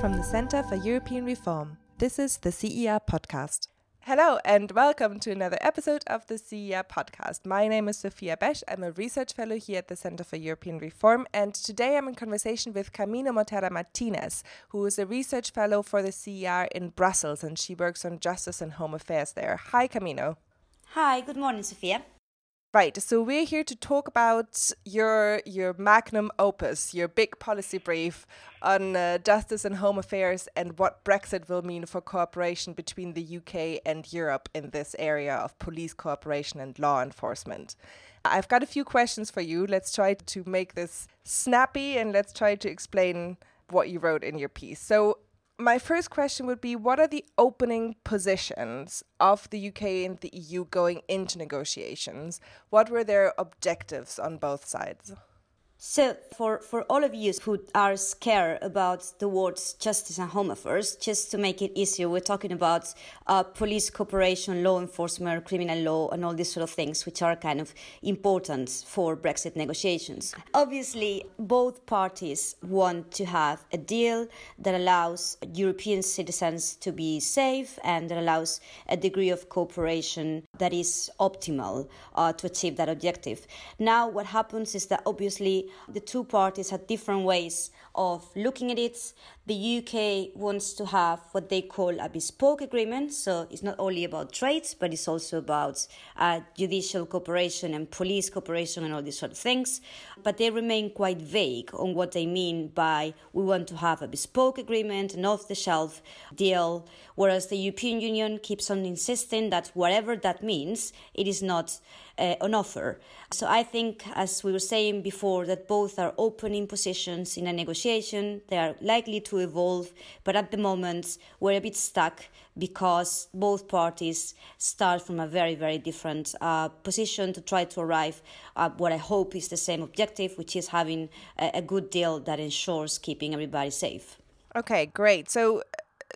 from the Center for European Reform. This is the CER podcast. Hello, and welcome to another episode of the CER podcast. My name is Sophia Besch. I'm a research fellow here at the Center for European Reform, and today I'm in conversation with Camino Mortera Martinez, who is a research fellow for the CER in Brussels, and she works on justice and home affairs there. Hi, Camino. Hi, good morning, Sophia. Right, so we're here to talk about your your magnum opus, your big policy brief on uh, justice and home affairs and what Brexit will mean for cooperation between the UK and Europe in this area of police cooperation and law enforcement. I've got a few questions for you. Let's try to make this snappy and let's try to explain what you wrote in your piece. So, my first question would be what are the opening positions of the UK and the EU going into negotiations? What were their objectives on both sides? So, for, for all of you who are scared about the words justice and home affairs, just to make it easier, we're talking about uh, police cooperation, law enforcement, criminal law, and all these sort of things, which are kind of important for Brexit negotiations. Obviously, both parties want to have a deal that allows European citizens to be safe and that allows a degree of cooperation that is optimal uh, to achieve that objective. Now, what happens is that obviously the two parties had different ways of looking at it. The UK wants to have what they call a bespoke agreement, so it's not only about trade, but it's also about uh, judicial cooperation and police cooperation and all these sort of things. But they remain quite vague on what they mean by we want to have a bespoke agreement, an off the shelf deal, whereas the European Union keeps on insisting that whatever that means, it is not uh, offer. So I think, as we were saying before, that both are opening positions in a negotiation. They are likely to evolve, but at the moment we're a bit stuck because both parties start from a very, very different uh, position to try to arrive at what I hope is the same objective, which is having a, a good deal that ensures keeping everybody safe. Okay, great. So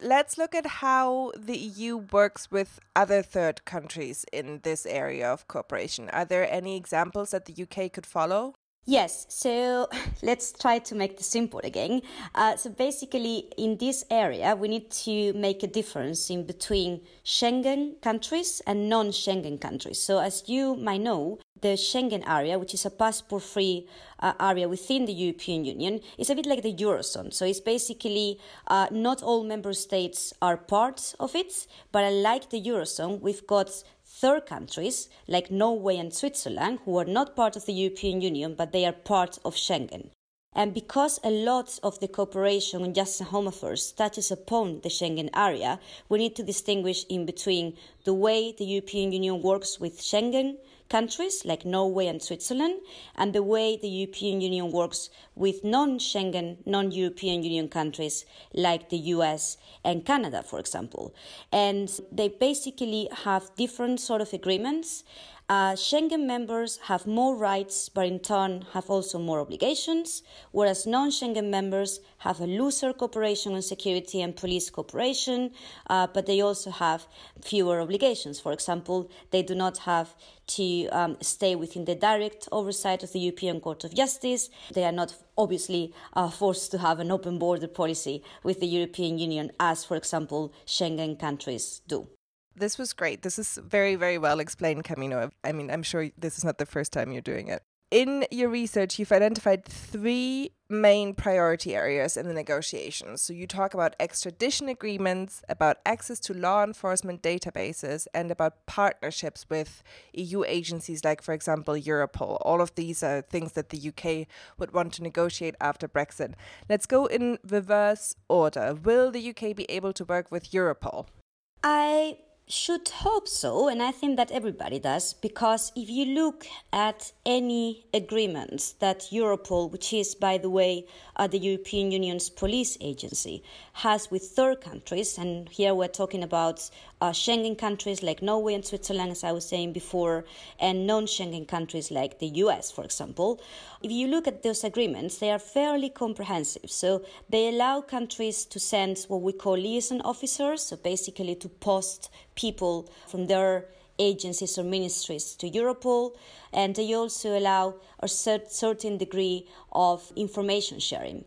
let's look at how the EU works with other third countries in this area of cooperation. Are there any examples that the UK could follow? Yes, so let's try to make this simple again. Uh, so basically, in this area, we need to make a difference in between Schengen countries and non Schengen countries. So, as you might know, the Schengen area, which is a passport free uh, area within the European Union, is a bit like the Eurozone. So, it's basically uh, not all member states are part of it, but unlike the Eurozone, we've got third countries like Norway and Switzerland, who are not part of the European Union, but they are part of Schengen. And because a lot of the cooperation on justice and home affairs touches upon the Schengen area, we need to distinguish in between the way the European Union works with Schengen countries like Norway and Switzerland, and the way the European Union works with non Schengen, non European Union countries like the US and Canada, for example. And they basically have different sort of agreements uh, Schengen members have more rights, but in turn have also more obligations, whereas non Schengen members have a looser cooperation on security and police cooperation, uh, but they also have fewer obligations. For example, they do not have to um, stay within the direct oversight of the European Court of Justice. They are not obviously uh, forced to have an open border policy with the European Union, as, for example, Schengen countries do. This was great. This is very, very well explained, Camino. I mean, I'm sure this is not the first time you're doing it. In your research, you've identified three main priority areas in the negotiations. So you talk about extradition agreements, about access to law enforcement databases, and about partnerships with EU agencies like, for example, Europol. All of these are things that the UK would want to negotiate after Brexit. Let's go in reverse order. Will the UK be able to work with Europol? I should hope so, and I think that everybody does, because if you look at any agreements that Europol, which is, by the way, uh, the European Union's police agency, has with third countries, and here we're talking about uh, Schengen countries like Norway and Switzerland, as I was saying before, and non Schengen countries like the US, for example, if you look at those agreements, they are fairly comprehensive. So they allow countries to send what we call liaison officers, so basically to post people from their agencies or ministries to Europol, and they also allow a certain degree of information sharing.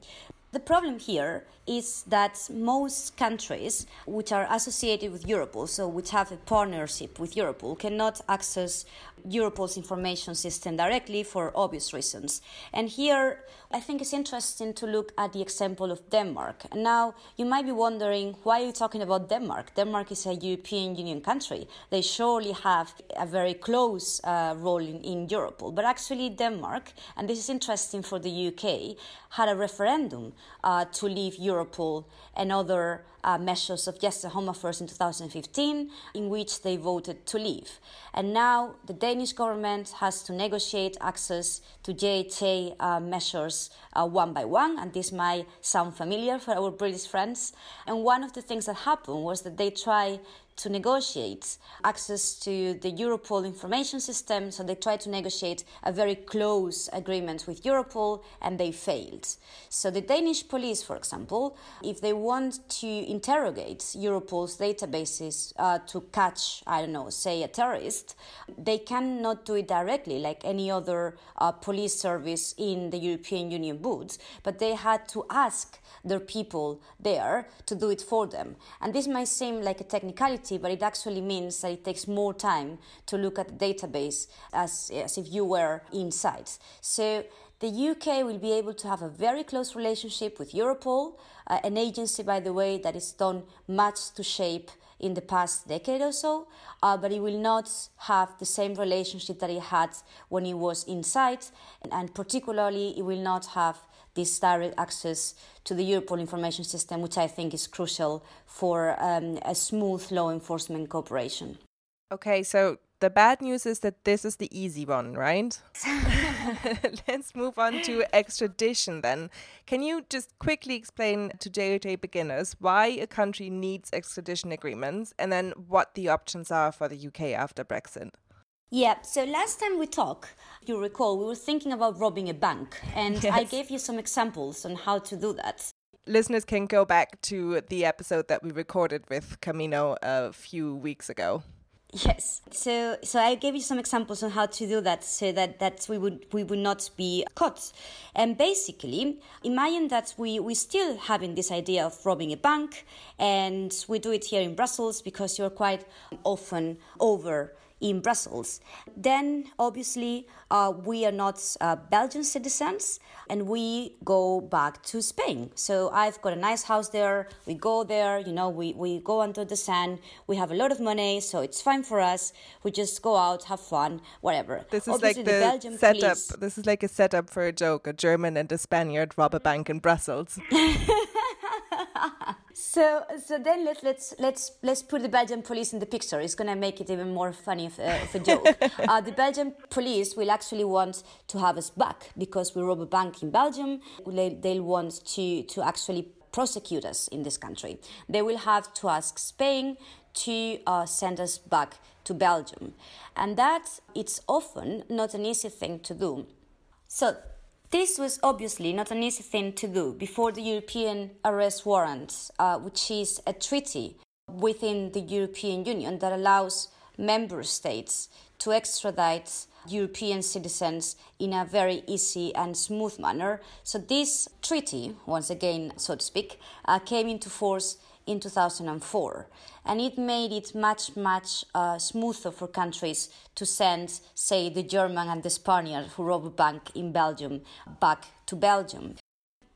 The problem here is that most countries which are associated with Europol, so which have a partnership with Europol, cannot access Europol's information system directly for obvious reasons. And here, I think it's interesting to look at the example of Denmark. Now, you might be wondering why are you talking about Denmark? Denmark is a European Union country. They surely have a very close uh, role in, in Europol. But actually, Denmark, and this is interesting for the UK, had a referendum uh, to leave Europol and other uh, measures of Justice Home Affairs in 2015, in which they voted to leave. And now the Danish government has to negotiate access to JHA uh, measures uh, one by one, and this might sound familiar for our British friends. And one of the things that happened was that they try to negotiate access to the Europol information system. So they tried to negotiate a very close agreement with Europol and they failed. So the Danish police, for example, if they want to interrogate Europol's databases uh, to catch, I don't know, say a terrorist, they cannot do it directly like any other uh, police service in the European Union would, but they had to ask their people there to do it for them. And this might seem like a technicality, but it actually means that it takes more time to look at the database as, as if you were inside. So the UK will be able to have a very close relationship with Europol, uh, an agency, by the way, that has done much to shape in the past decade or so, uh, but it will not have the same relationship that it had when it was inside, and, and particularly it will not have this direct access to the Europol information system, which I think is crucial for um, a smooth law enforcement cooperation. Okay, so the bad news is that this is the easy one, right? Let's move on to extradition then. Can you just quickly explain to JHA beginners why a country needs extradition agreements and then what the options are for the UK after Brexit? Yeah, so last time we talked, you recall, we were thinking about robbing a bank, and yes. I gave you some examples on how to do that. Listeners can go back to the episode that we recorded with Camino a few weeks ago. Yes. So so I gave you some examples on how to do that so that, that we would we would not be caught. And basically, imagine that we, we still having this idea of robbing a bank and we do it here in Brussels because you're quite often over in Brussels. Then, obviously, uh, we are not uh, Belgian citizens and we go back to Spain. So, I've got a nice house there. We go there, you know, we, we go under the sun. We have a lot of money, so it's fine for us. We just go out, have fun, whatever. This is obviously, like the, the setup. Police... This is like a setup for a joke. A German and a Spaniard rob a bank in Brussels. so so then let's let's let's let's put the Belgian police in the picture. It's going to make it even more funny of, uh, of a joke. uh, the Belgian police will actually want to have us back because we rob a bank in Belgium. They, they'll want to to actually prosecute us in this country. They will have to ask Spain to uh, send us back to Belgium, and that it's often not an easy thing to do. So this was obviously not an easy thing to do before the European arrest warrant, uh, which is a treaty within the European Union that allows member states to extradite European citizens in a very easy and smooth manner. So, this treaty, once again, so to speak, uh, came into force in 2004. And it made it much, much uh, smoother for countries to send, say, the German and the Spaniard who robbed a bank in Belgium back to Belgium.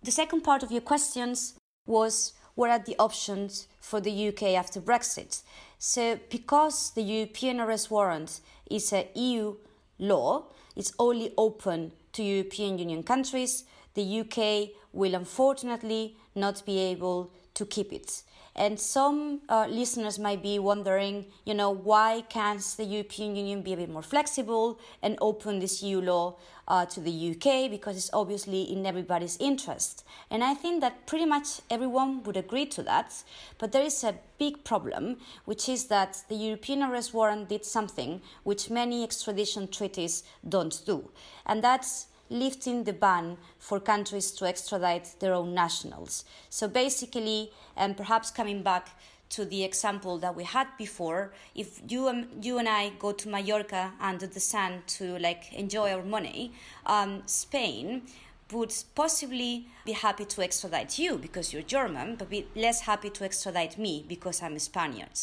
The second part of your questions was what are the options for the UK after Brexit? So, because the European arrest warrant is a EU law, it's only open to European Union countries. The UK will unfortunately not be able to keep it. And some uh, listeners might be wondering, you know, why can't the European Union be a bit more flexible and open this EU law uh, to the UK? Because it's obviously in everybody's interest. And I think that pretty much everyone would agree to that. But there is a big problem, which is that the European arrest warrant did something which many extradition treaties don't do. And that's lifting the ban for countries to extradite their own nationals. So basically, and perhaps coming back to the example that we had before, if you and you and I go to Mallorca under the sun to like enjoy our money, um, Spain would possibly be happy to extradite you because you're German, but be less happy to extradite me because I'm a Spaniard.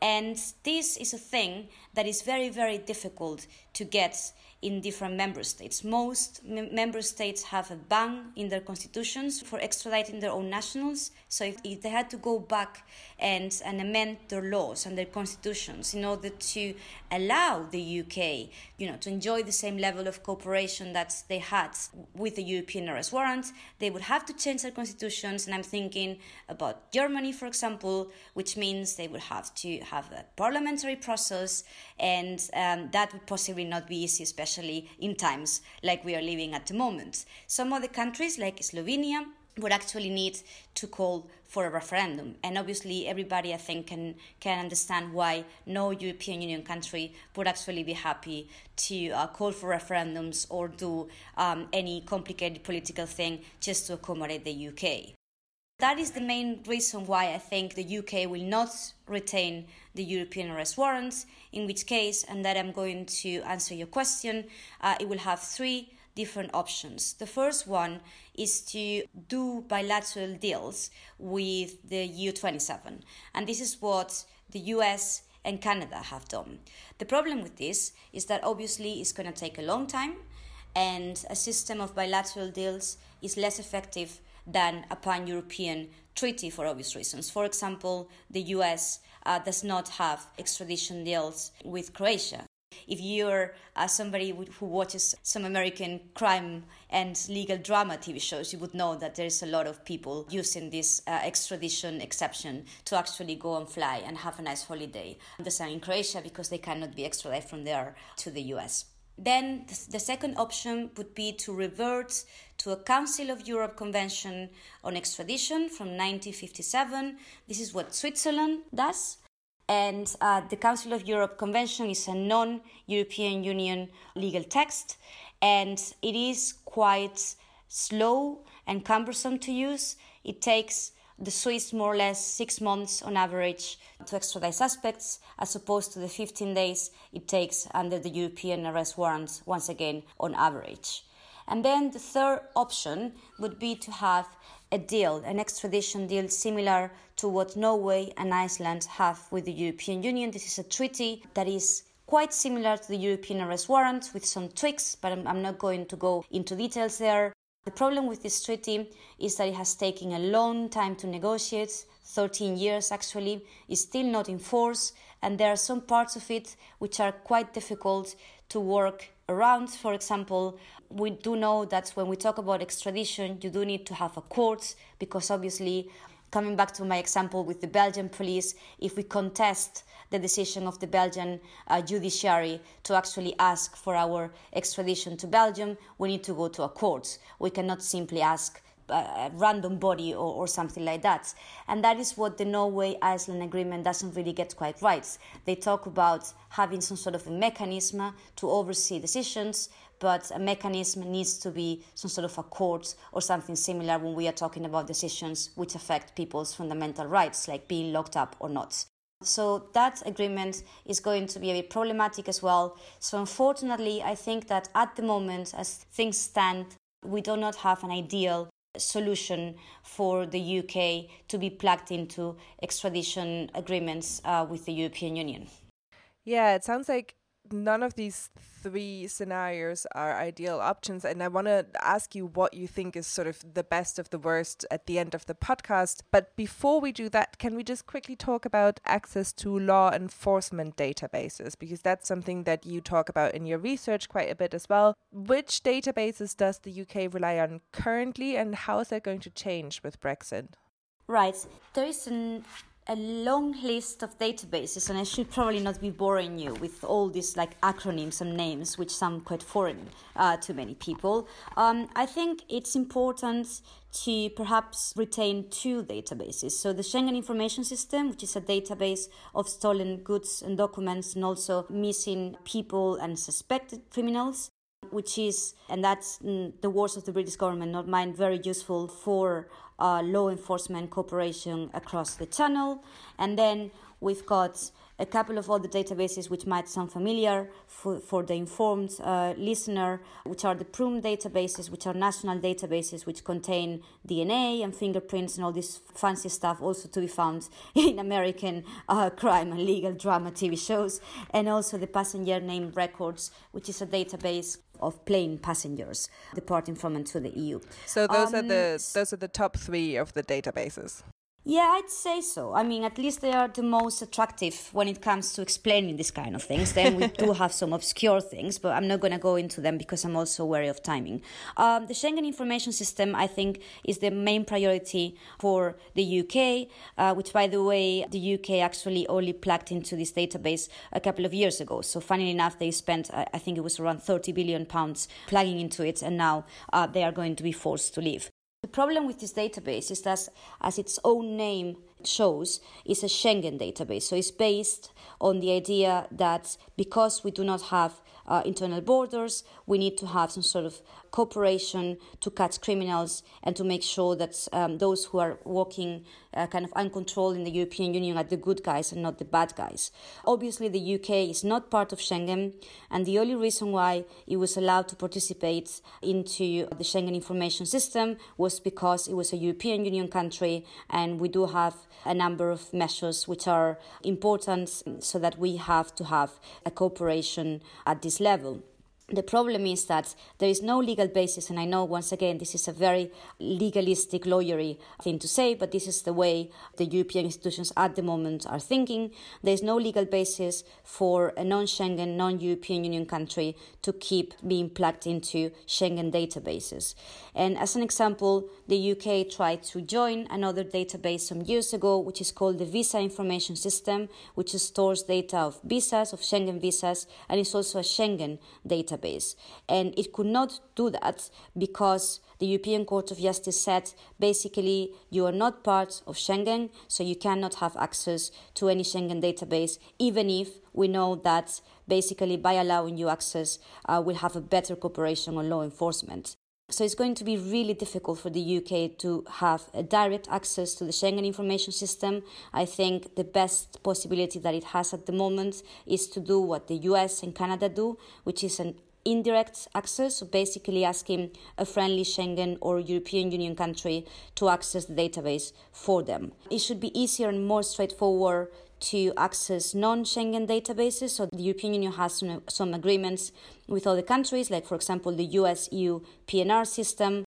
And this is a thing that is very, very difficult to get in different member states. Most member states have a ban in their constitutions for extraditing their own nationals. So if, if, they had to go back and, and amend their laws and their constitutions in order to allow the UK, you know, to enjoy the same level of cooperation that they had with the European arrest warrant, they would have to change their constitutions. And I'm thinking about Germany, for example, which means they would have to have a parliamentary process, and um, that would possibly not be easy, especially especially in times like we are living at the moment. Some other countries, like Slovenia, would actually need to call for a referendum. And obviously, everybody, I think, can, can understand why no European Union country would actually be happy to uh, call for referendums or do um, any complicated political thing just to accommodate the UK. That is the main reason why I think the UK will not retain the European arrest warrants, in which case, and that I'm going to answer your question, uh, it will have three different options. The first one is to do bilateral deals with the EU27, and this is what the US and Canada have done. The problem with this is that obviously it's going to take a long time, and a system of bilateral deals is less effective than a pan European treaty for obvious reasons. For example, the US uh, does not have extradition deals with Croatia. If you're uh, somebody who watches some American crime and legal drama TV shows, you would know that there's a lot of people using this uh, extradition exception to actually go and fly and have a nice holiday. The same in Croatia because they cannot be extradited from there to the US. Then the second option would be to revert to a Council of Europe Convention on Extradition from 1957. This is what Switzerland does. And uh, the Council of Europe Convention is a non European Union legal text, and it is quite slow and cumbersome to use. It takes the Swiss more or less six months on average to extradite suspects, as opposed to the 15 days it takes under the European arrest warrants, once again on average. And then the third option would be to have a deal, an extradition deal similar to what Norway and Iceland have with the European Union. This is a treaty that is quite similar to the European arrest warrant with some tweaks, but I'm, I'm not going to go into details there. The problem with this treaty is that it has taken a long time to negotiate, 13 years actually, is still not in force, and there are some parts of it which are quite difficult to work around. For example, we do know that when we talk about extradition, you do need to have a court because obviously coming back to my example with the Belgian police, if we contest the decision of the Belgian uh, judiciary to actually ask for our extradition to Belgium, we need to go to a court. We cannot simply ask a random body or, or, something like that. And that is what the Norway Iceland agreement doesn't really get quite right. They talk about having some sort of a mechanism to oversee decisions, but a mechanism needs to be some sort of a court or something similar when we are talking about decisions which affect people's fundamental rights, like being locked up or not. So that agreement is going to be a bit problematic as well. So unfortunately, I think that at the moment, as things stand, we do not have an ideal solution for the UK to be plugged into extradition agreements uh, with the European Union. Yeah, it sounds like none of these three scenarios are ideal options. And I want to ask you what you think is sort of the best of the worst at the end of the podcast. But before we do that, can we just quickly talk about access to law enforcement databases? Because that's something that you talk about in your research quite a bit as well. Which databases does the UK rely on currently, and how is that going to change with Brexit? Right. There is an a long list of databases, and I should probably not be boring you with all these like acronyms and names, which sound quite foreign uh, to many people. Um, I think it's important to perhaps retain two databases. So the Schengen Information System, which is a database of stolen goods and documents, and also missing people and suspected criminals which is, and that's mm, the words of the British government, not mine, very useful for Uh, law enforcement cooperation across the channel. And then we've got a couple of other databases which might sound familiar for, for the informed uh, listener, which are the PRUM databases, which are national databases which contain DNA and fingerprints and all this fancy stuff, also to be found in American uh, crime and legal drama TV shows, and also the passenger name records, which is a database of plane passengers departing from and to the EU. So those um, are the those are the top three of the databases. Yeah, I'd say so. I mean, at least they are the most attractive when it comes to explaining these kind of things. Then we do have some obscure things, but I'm not going to go into them because I'm also wary of timing. Um, the Schengen Information System, I think, is the main priority for the UK, uh, which, by the way, the UK actually only plugged into this database a couple of years ago. So, funnily enough, they spent, I think it was around 30 billion pounds plugging into it, and now uh, they are going to be forced to leave. The problem with this database is that, as its own name shows, it's a Schengen database. So it's based on the idea that because we do not have uh, internal borders, we need to have some sort of cooperation to catch criminals and to make sure that um, those who are walking uh, kind of uncontrolled in the European Union are the good guys and not the bad guys. Obviously, the UK is not part of Schengen, and the only reason why it was allowed to participate into the Schengen information system was because it was a European Union country, and we do have a number of measures which are important so that we have to have a cooperation at this level. The problem is that there is no legal basis, and I know once again this is a very legalistic, lawyery thing to say, but this is the way the European institutions at the moment are thinking. There is no legal basis for a non Schengen, non European Union country to keep being plugged into Schengen databases. And as an example, the UK tried to join another database some years ago, which is called the Visa Information System, which stores data of visas, of Schengen visas, and is also a Schengen database database. And it could not do that because the European Court of Justice said basically you are not part of Schengen, so you cannot have access to any Schengen database, even if we know that basically by allowing you access, uh, we'll have a better cooperation on law enforcement. So it's going to be really difficult for the UK to have direct access to the Schengen information system. I think the best possibility that it has at the moment is to do what the US and Canada do, which is an indirect access, so basically asking a friendly Schengen or European Union country to access the database for them. It should be easier and more straightforward to access non-Schengen databases. So the European Union has some, some agreements with other countries, like for example the US-EU PNR system.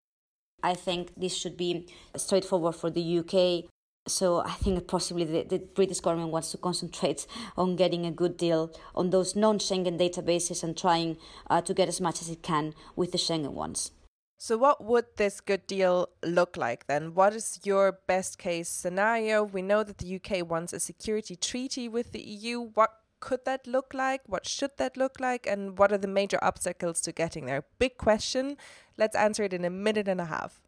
I think this should be straightforward for the UK so I think possibly the, the, British government wants to concentrate on getting a good deal on those non-Schengen databases and trying uh, to get as much as it can with the Schengen ones. So, what would this good deal look like then? What is your best case scenario? We know that the UK wants a security treaty with the EU. What could that look like? What should that look like? And what are the major obstacles to getting there? Big question. Let's answer it in a minute and a half.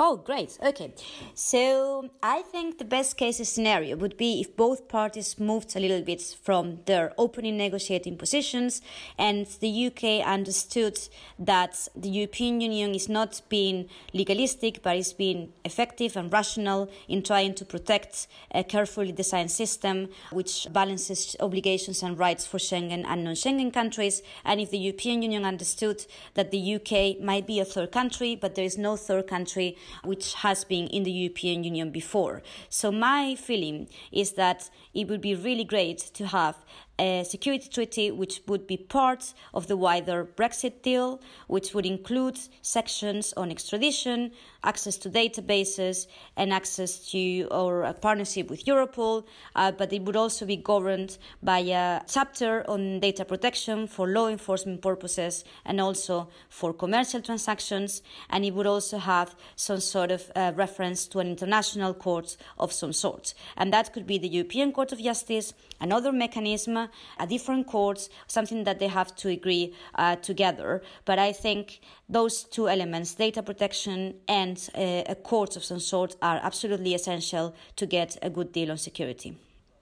Oh, great. Okay. So I think the best case scenario would be if both parties moved a little bit from their opening negotiating positions and the UK understood that the European Union is not being legalistic but is being effective and rational in trying to protect a carefully designed system which balances obligations and rights for Schengen and non Schengen countries. And if the European Union understood that the UK might be a third country but there is no third country which has been in the European Union before. So, my feeling is that it would be really great to have a security treaty which would be part of the wider Brexit deal, which would include sections on extradition, access to databases, and access to or a partnership with Europol. Uh, but it would also be governed by a chapter on data protection for law enforcement purposes and also for commercial transactions. And it would also have some sort of uh, reference to an international court of some sort. And that could be the European Court of Justice, another mechanism a different courts, something that they have to agree uh, together. But I think those two elements, data protection and uh, a court of some sort, are absolutely essential to get a good deal on security.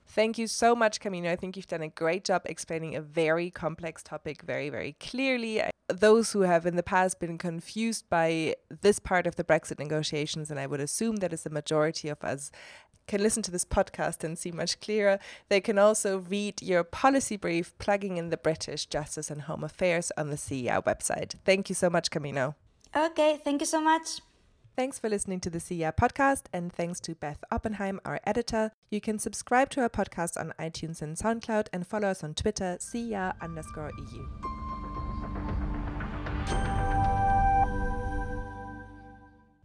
Thank you so much, Camino. I think you've done a great job explaining a very complex topic very, very clearly. those who have in the past been confused by this part of the Brexit negotiations, and I would assume that is the majority of us, can listen to this podcast and see much clearer. They can also read your policy brief plugging in the British Justice and Home Affairs on the CER website. Thank you so much, Camino. Okay, thank you so much. Thanks for listening to the CER podcast, and thanks to Beth Oppenheim, our editor. You can subscribe to our podcast on iTunes and SoundCloud and follow us on Twitter, CER underscore EU.